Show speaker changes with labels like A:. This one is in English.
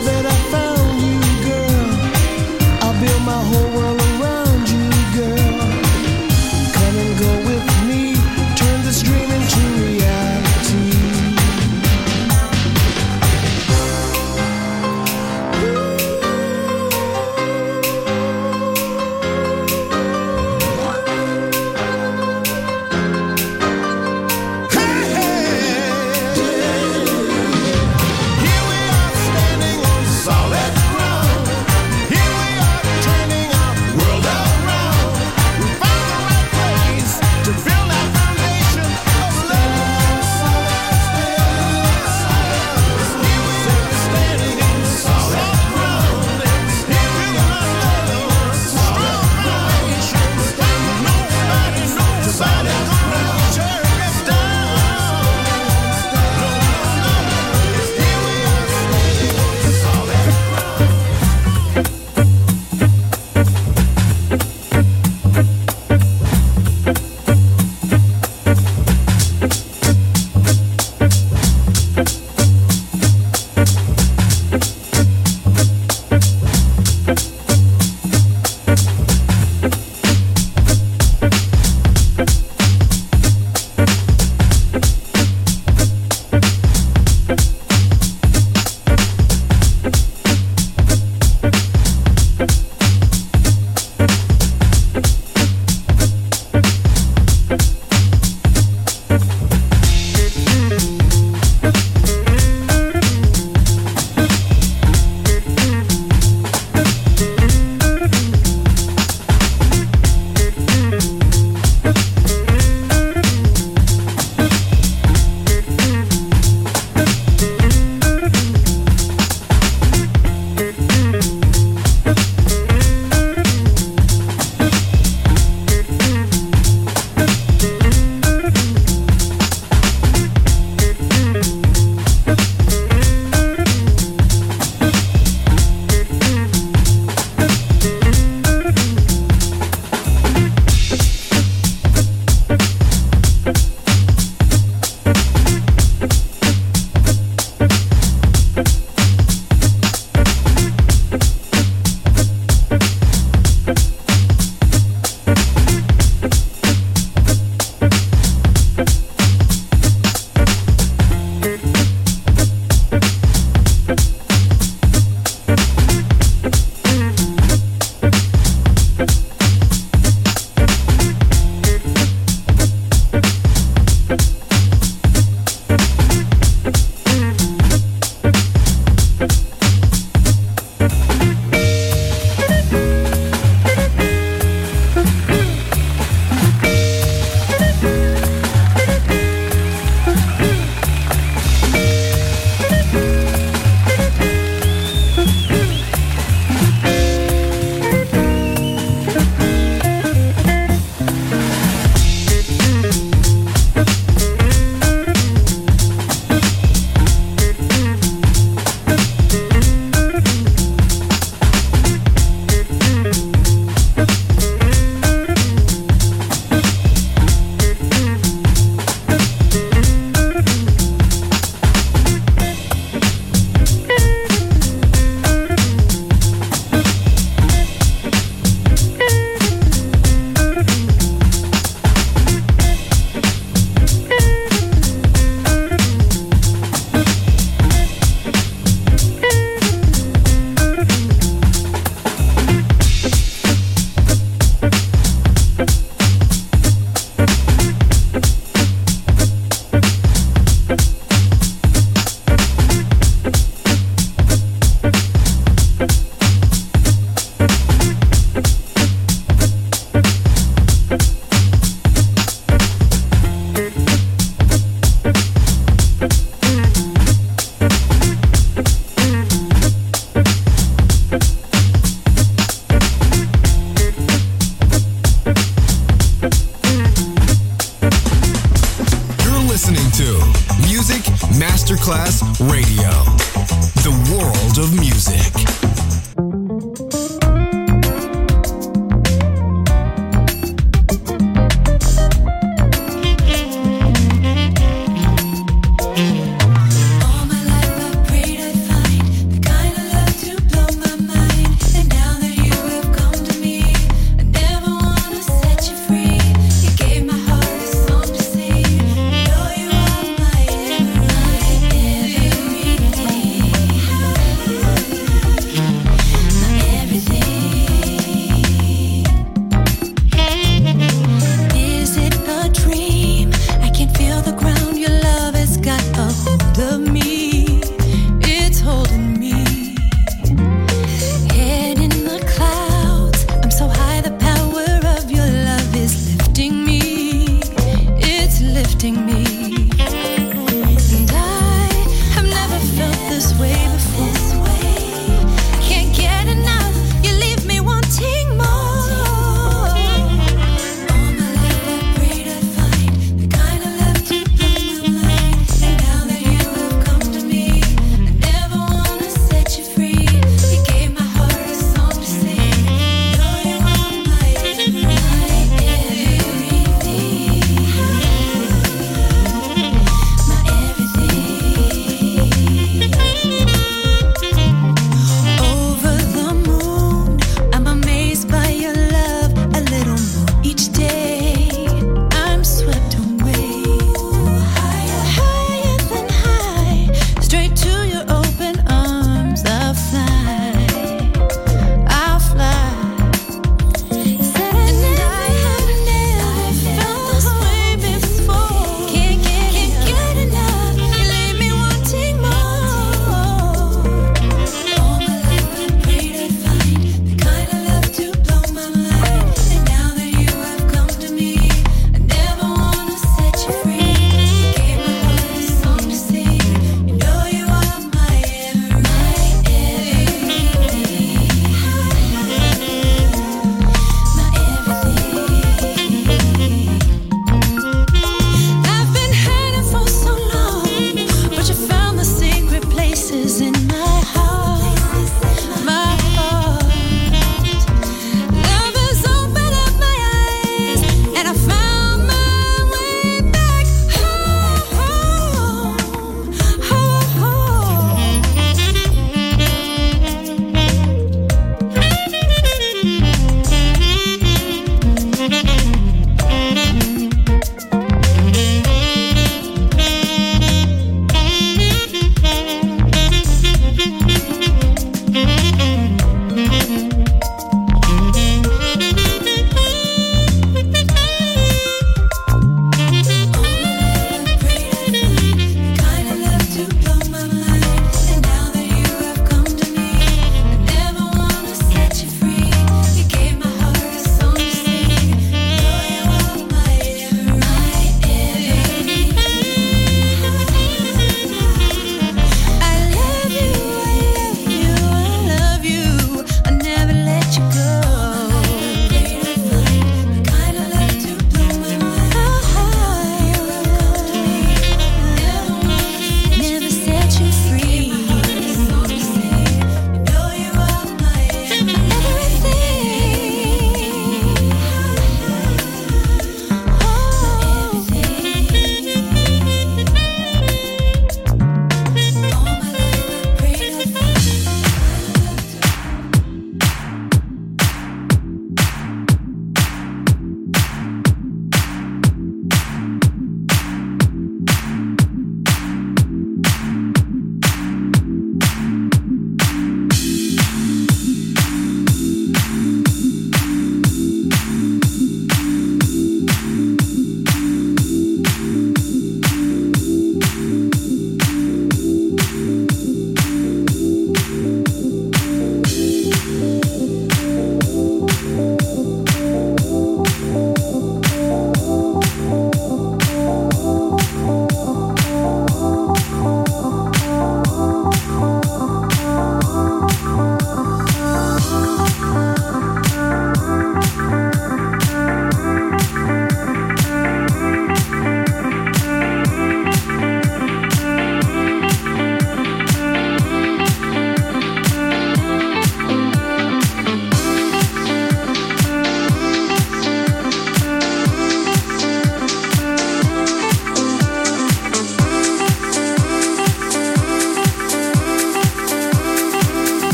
A: The street.